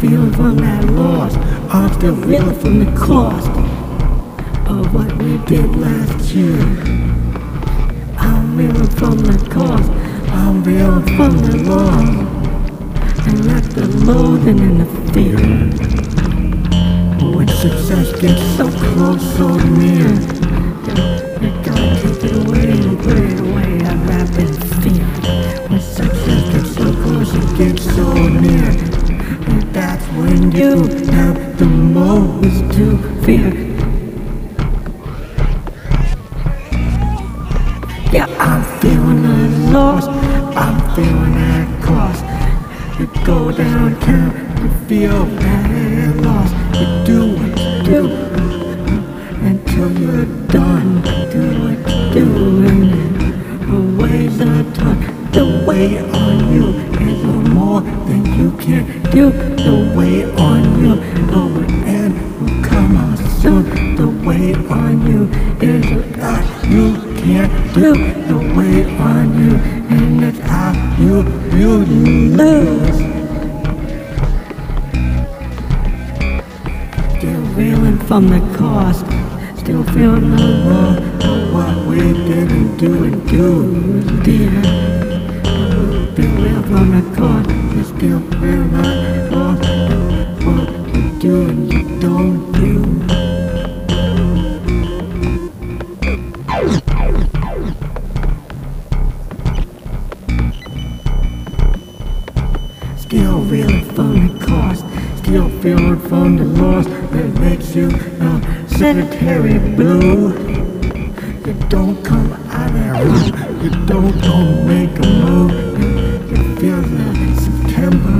feeling from that loss. I'm still reeling from the cost of what we did last year. I'm reeling from the cost. I'm reeling from the loss. And not the loathing and the fear. When success gets so close, so near, you gotta take it away and put it away. I'd rather fear. When success gets so close, it gets so near. And that's when you have the most to fear. Yeah, I'm feeling the loss. I'm feeling that cost. You go downtown, you feel that lost. You do what you do until you're done. Do what you do, and away the time. The weight can do. The weight on you, over and will come on soon. The weight on you is lot you can't do. The weight on you, and it's how you you lose. Still reeling from the cost. Still feeling the wrong of what we didn't do and do, dear. Still reeling from the cost. Lost of what you do and you don't do. Still cost, still loss that makes you sedentary blue. Don't come out of that you don't go make a move. You, you feel the September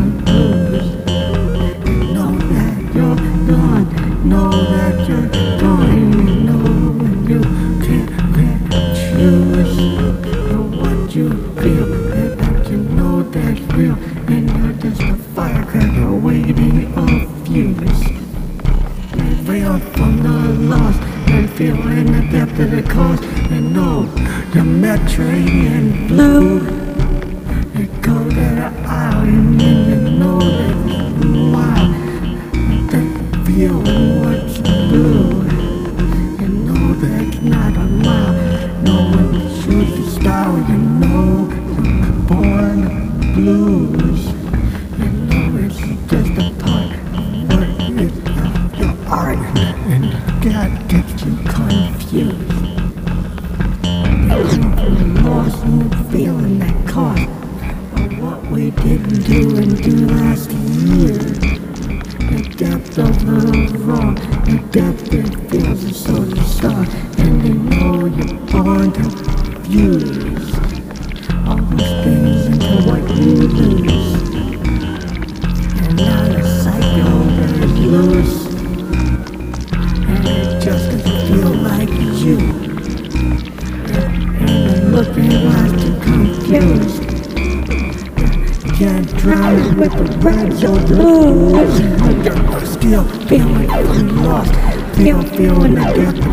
still feeling lost. Still feeling the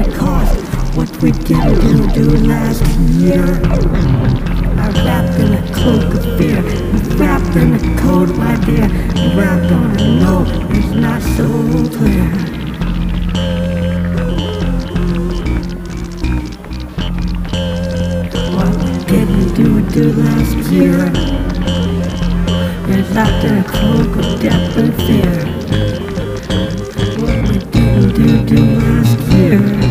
the cost. What we didn't do, do last year. I'm wrapped in a cloak of fear. We wrapped in a coat of idea. Wrapped on a note it's not so clear. What didn't do, do last year. Wrapped in a cloak of depth and fear. What we didn't do, do last year.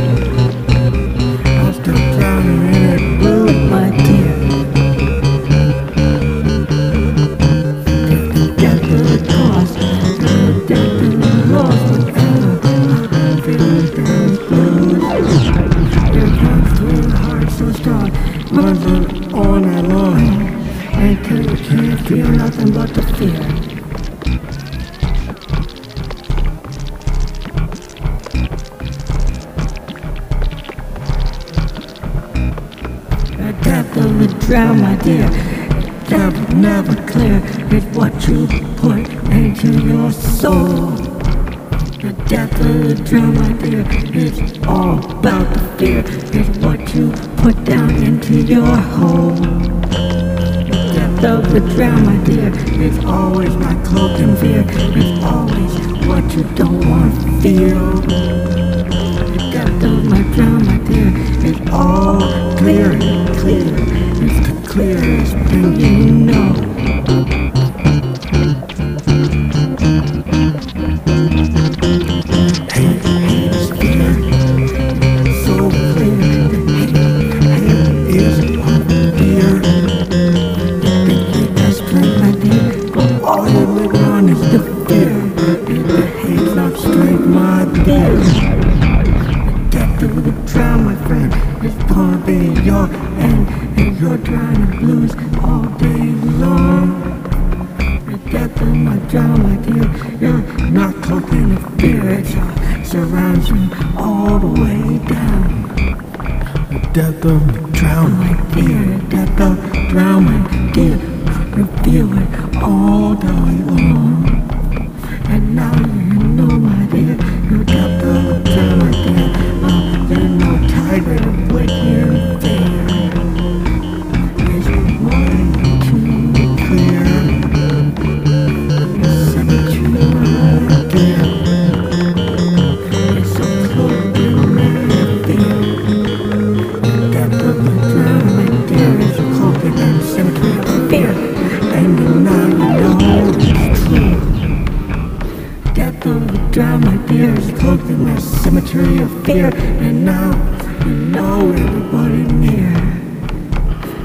The fear. The drown, my dear. Depth never clear is what you put into your soul. The of the drown, my dear, is all about the fear. Is what you put down into your hole. Of the my dear. It's always my cloak and fear. It's always what you don't want to feel. The depth of my my dear. It's all clear and clear. It's the clearest thing you know. The depth of the drown, my dear. The of the drown, my dear. You feel it all day long. And now you know, my dear. The depth of the drown, my dear. Uh, oh, there's no tiger The drown, my dear, is cloaked in the cemetery of fear. And now you know everybody near.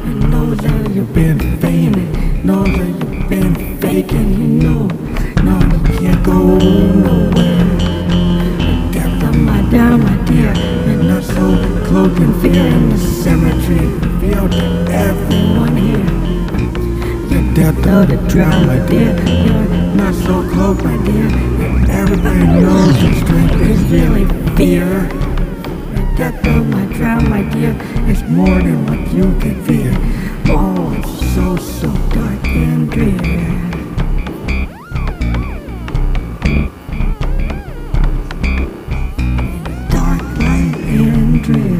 You know that you've been feigning, knows that you've been faking. You know, no, you can't go nowhere. Depth of my down, my dear, you're not so cloaked in fear in the cemetery. Feel to everyone here. The depth of the drown, my dear, you're not so cloaked, my dear. Everybody knows your strength is really fear. The depth of my drown, my dear, is more than what you can fear. Oh, it's so, so dark and drear. Dark and drear.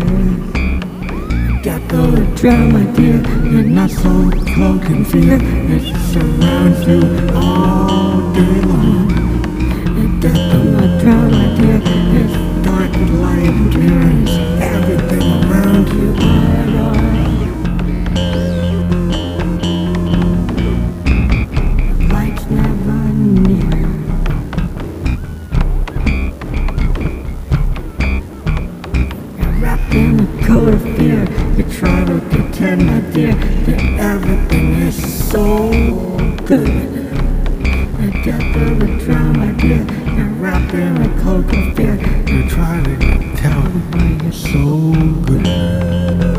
Depth of the drown, my dear, not so cloaked in fear. It surrounds you all day long. Wrapped in a coat of fear. You try to pretend, my dear, that everything is so good. The depth of the drown, my dear. You're wrapped in a cloak of fear. You try to tell everybody you're so good.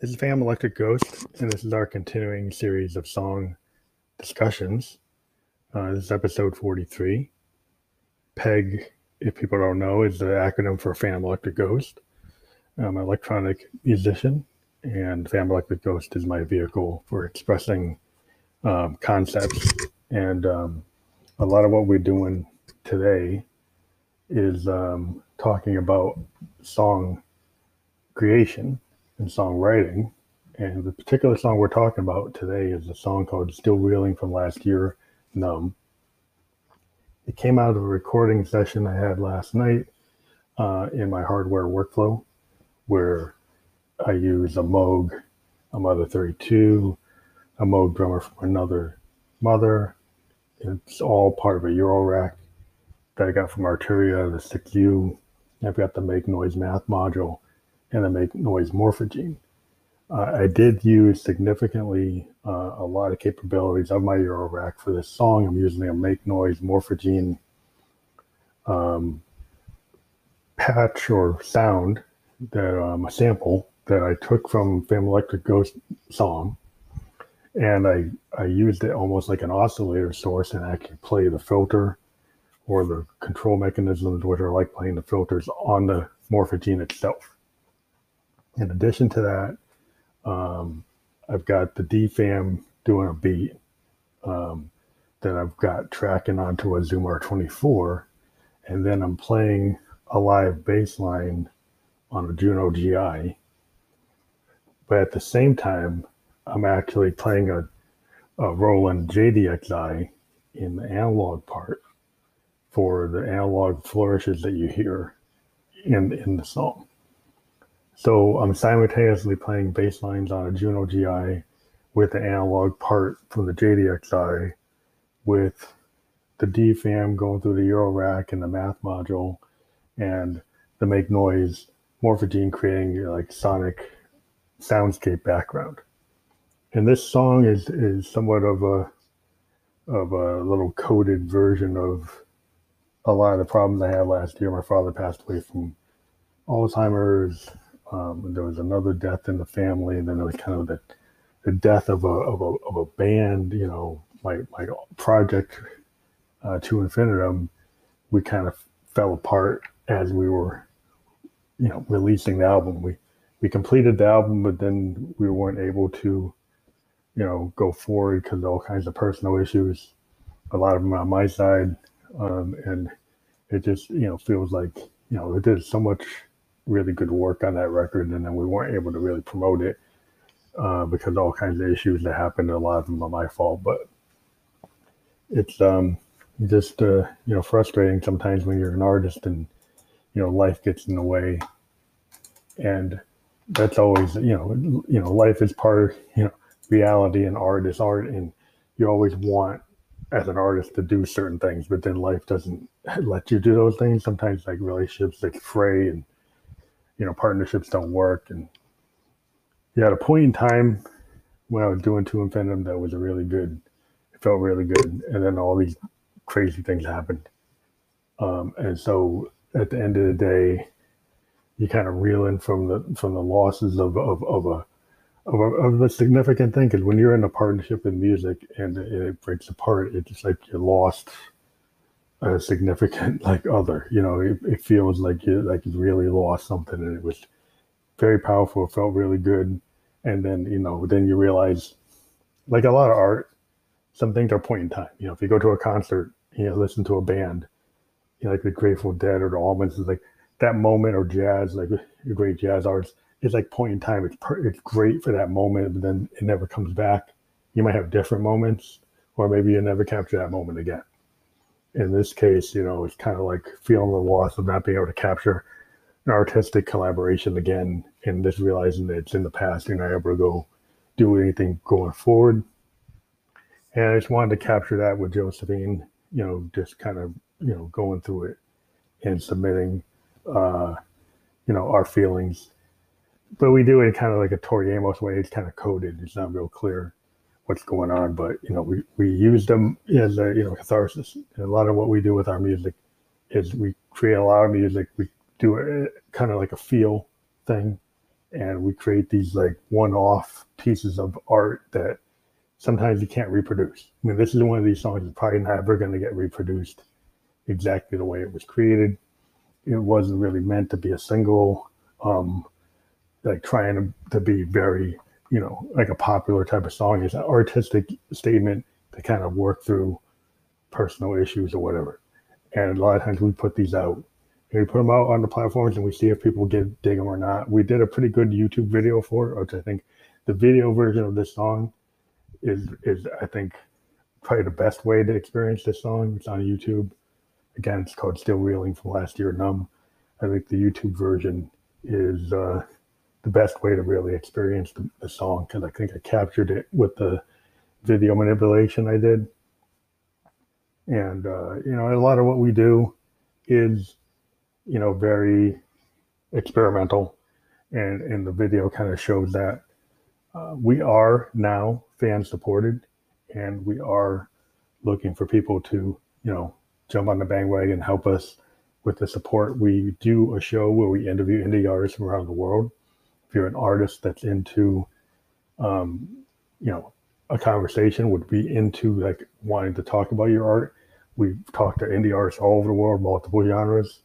This is Phantom Electric Ghost, and this is our continuing series of song discussions. Uh, this is episode 43. PEG, if people don't know, is the acronym for Phantom Electric Ghost. I'm an electronic musician, and Phantom Electric Ghost is my vehicle for expressing um, concepts. And um, a lot of what we're doing today is um, talking about song creation and songwriting. And the particular song we're talking about today is a song called Still Reeling from last year, Numb. It came out of a recording session I had last night uh, in my hardware workflow where I use a Moog, a Mother 32, a Moog drummer from another mother. It's all part of a Eurorack that I got from Arturia, the 6U. I've got the Make Noise Math module and the Make Noise Morphogene. Uh, I did use significantly uh, a lot of capabilities of my Eurorack for this song. I'm using a Make Noise Morphogene um, patch or sound that um, a sample that I took from Phantom Electric Ghost song, and I I used it almost like an oscillator source and I actually play the filter or the control mechanisms, which are like playing the filters on the morphogene itself. In addition to that, um, I've got the DFAM doing a beat um, that I've got tracking onto a Zoom R24, and then I'm playing a live bass line on a Juno GI. But at the same time, I'm actually playing a, a Roland JDXI in the analog part for the analog flourishes that you hear in in the song. So I'm simultaneously playing bass lines on a Juno GI with the analog part from the JDXI with the DFAM going through the Euro rack and the math module and the make noise morphogene creating like sonic soundscape background. And this song is is somewhat of a of a little coded version of a lot of the problems I had last year. My father passed away from Alzheimer's. Um, there was another death in the family, and then there was kind of the, the death of a, of a of a band. You know, my my project uh, to infinitum, we kind of fell apart as we were, you know, releasing the album. We we completed the album, but then we weren't able to, you know, go forward because all kinds of personal issues. A lot of them on my side, um, and it just you know feels like you know we did so much really good work on that record, and then we weren't able to really promote it uh, because all kinds of issues that happened. A lot of them are my fault, but it's um, just uh, you know frustrating sometimes when you're an artist and you know life gets in the way, and that's always you know you know life is part of you know reality and art is art, and you always want as an artist to do certain things, but then life doesn't let you do those things. Sometimes like relationships they fray and you know partnerships don't work. And yeah, at a point in time when I was doing To Infinitum, that was a really good. It felt really good, and then all these crazy things happened. Um, and so at the end of the day, you kind of reel in from the from the losses of of, of a of a, of a significant thing because when you're in a partnership in music and it, it breaks apart, it's just like you're lost a significant like other. You know, it, it feels like you like you really lost something, and it was very powerful. It felt really good, and then you know, then you realize, like a lot of art, some things are point in time. You know, if you go to a concert, you know, listen to a band, you know, like the Grateful Dead or the Allmans, is like that moment or jazz, like great jazz artists it's like point in time. It's per, it's great for that moment, but then it never comes back. You might have different moments, or maybe you never capture that moment again. In this case, you know, it's kind of like feeling the loss of not being able to capture an artistic collaboration again, and just realizing that it's in the past. Not able to go do anything going forward. And I just wanted to capture that with Josephine, you know, just kind of, you know, going through it and submitting, uh, you know, our feelings but we do it kind of like a Tori Amos way. It's kind of coded. It's not real clear what's going on, but you know, we we use them as a you know catharsis. And a lot of what we do with our music is we create a lot of music. We do it kind of like a feel thing, and we create these like one-off pieces of art that sometimes you can't reproduce. I mean, this is one of these songs that's probably never going to get reproduced exactly the way it was created. It wasn't really meant to be a single, um, like trying to, to be very, you know, like a popular type of song. It's an artistic statement to kind of work through personal issues or whatever. And a lot of times we put these out and we put them out on the platforms and we see if people get dig them or not. We did a pretty good YouTube video for it, which I think the video version of this song is is I think probably the best way to experience this song. It's on YouTube. Again, it's called Still Reeling from last year, Numb. I think the YouTube version is uh, the best way to really experience the, the song because I think I captured it with the video manipulation I did. And, uh, you know, a lot of what we do is, you know, very experimental. And, and the video kind of shows that. Uh, we are now fan supported and we are looking for people to, you know, jump on the bandwagon, and help us with the support. We do a show where we interview indie artists from around the world. If you're an artist that's into, um, you know, a conversation, would be into like wanting to talk about your art, we've talked to indie artists all over the world, multiple genres,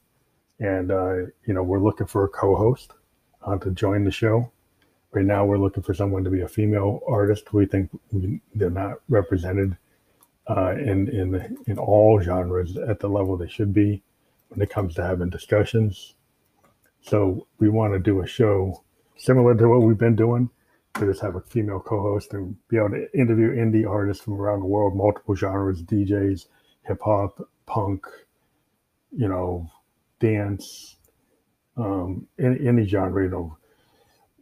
and uh, you know, we're looking for a co-host uh, to join the show. Right now, we're looking for someone to be a female artist. We think we, they're not represented uh, in in in all genres at the level they should be when it comes to having discussions. So we want to do a show similar to what we've been doing, to just have a female co-host and be able to interview indie artists from around the world, multiple genres, DJs, hip hop, punk, you know, dance, um, any, any genre, you know,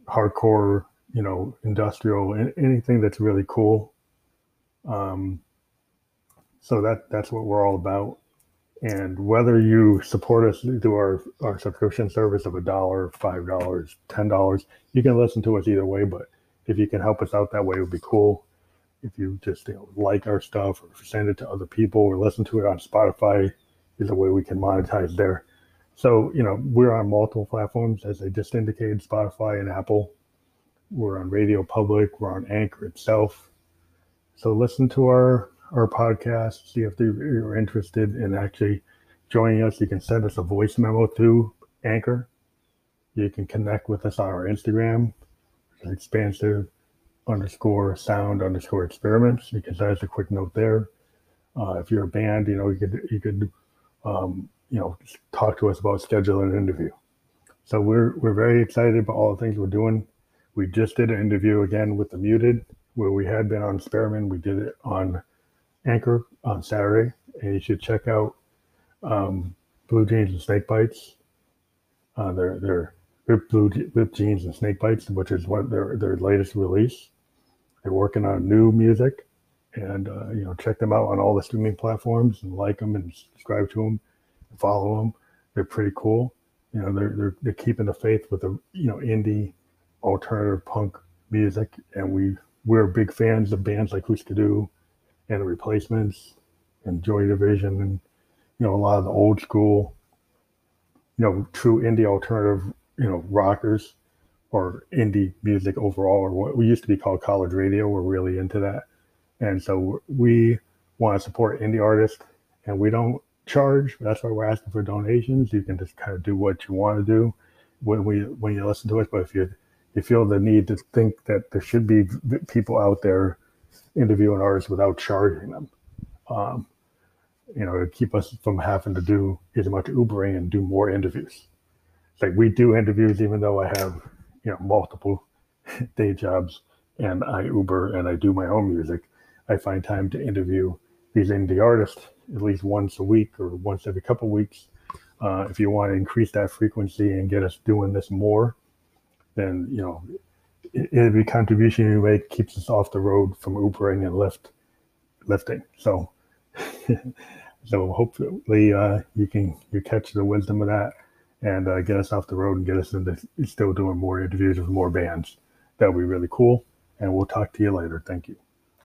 hardcore, you know, industrial, anything that's really cool. Um, so that that's what we're all about. And whether you support us through our, our subscription service of a dollar, five dollars, ten dollars, you can listen to us either way. But if you can help us out that way, it would be cool. If you just you know, like our stuff or send it to other people or listen to it on Spotify, is a way we can monetize there. So, you know, we're on multiple platforms, as I just indicated Spotify and Apple. We're on Radio Public, we're on Anchor itself. So, listen to our, our podcast, see if you're interested in actually joining us. You can send us a voice memo through Anchor. You can connect with us on our Instagram, expansive underscore sound underscore experiments. You can send us a quick note there. Uh, if you're a band, you know, you could, you could, um, you know, talk to us about scheduling an interview. So we're we're very excited about all the things we're doing. We just did an interview again with the Muted, where we had been on Experiment. We did it on Anchor on Saturday, and you should check out um, Blue Jeans and Snake Bites. Uh, their their Ripped Blue Ripped Jeans and Snake Bites, which is what their their latest release. They're working on new music, and uh, you know check them out on all the streaming platforms and like them and subscribe to them and follow them. They're pretty cool. You know, they're they're they're keeping the faith with the you know indie alternative punk music, and we we're big fans of bands like Hüsker Dü and the Replacements and Joy Division and you know a lot of the old school, you know, true indie alternative you know rockers or indie music overall, or what we used to be called college radio. We're really into that, and so we want to support indie artists, and we don't charge. That's why we're asking for donations. You can just kind of do what you want to do when we when you listen to us. But if you you feel the need to think that there should be people out there interviewing artists without charging them, um, you know, to keep us from having to do as much Ubering and do more interviews. It's like we do interviews even though I have you know multiple day jobs and I Uber and I do my own music. I find time to interview these indie artists at least once a week or once every couple weeks. Uh, if you want to increase that frequency and get us doing this more, then you know every contribution you make keeps us off the road from Ubering and Lyft lifting. So, so hopefully uh, you can you catch the wisdom of that and uh, get us off the road and get us into still doing more interviews with more bands. That would be really cool. And we'll talk to you later. Thank you.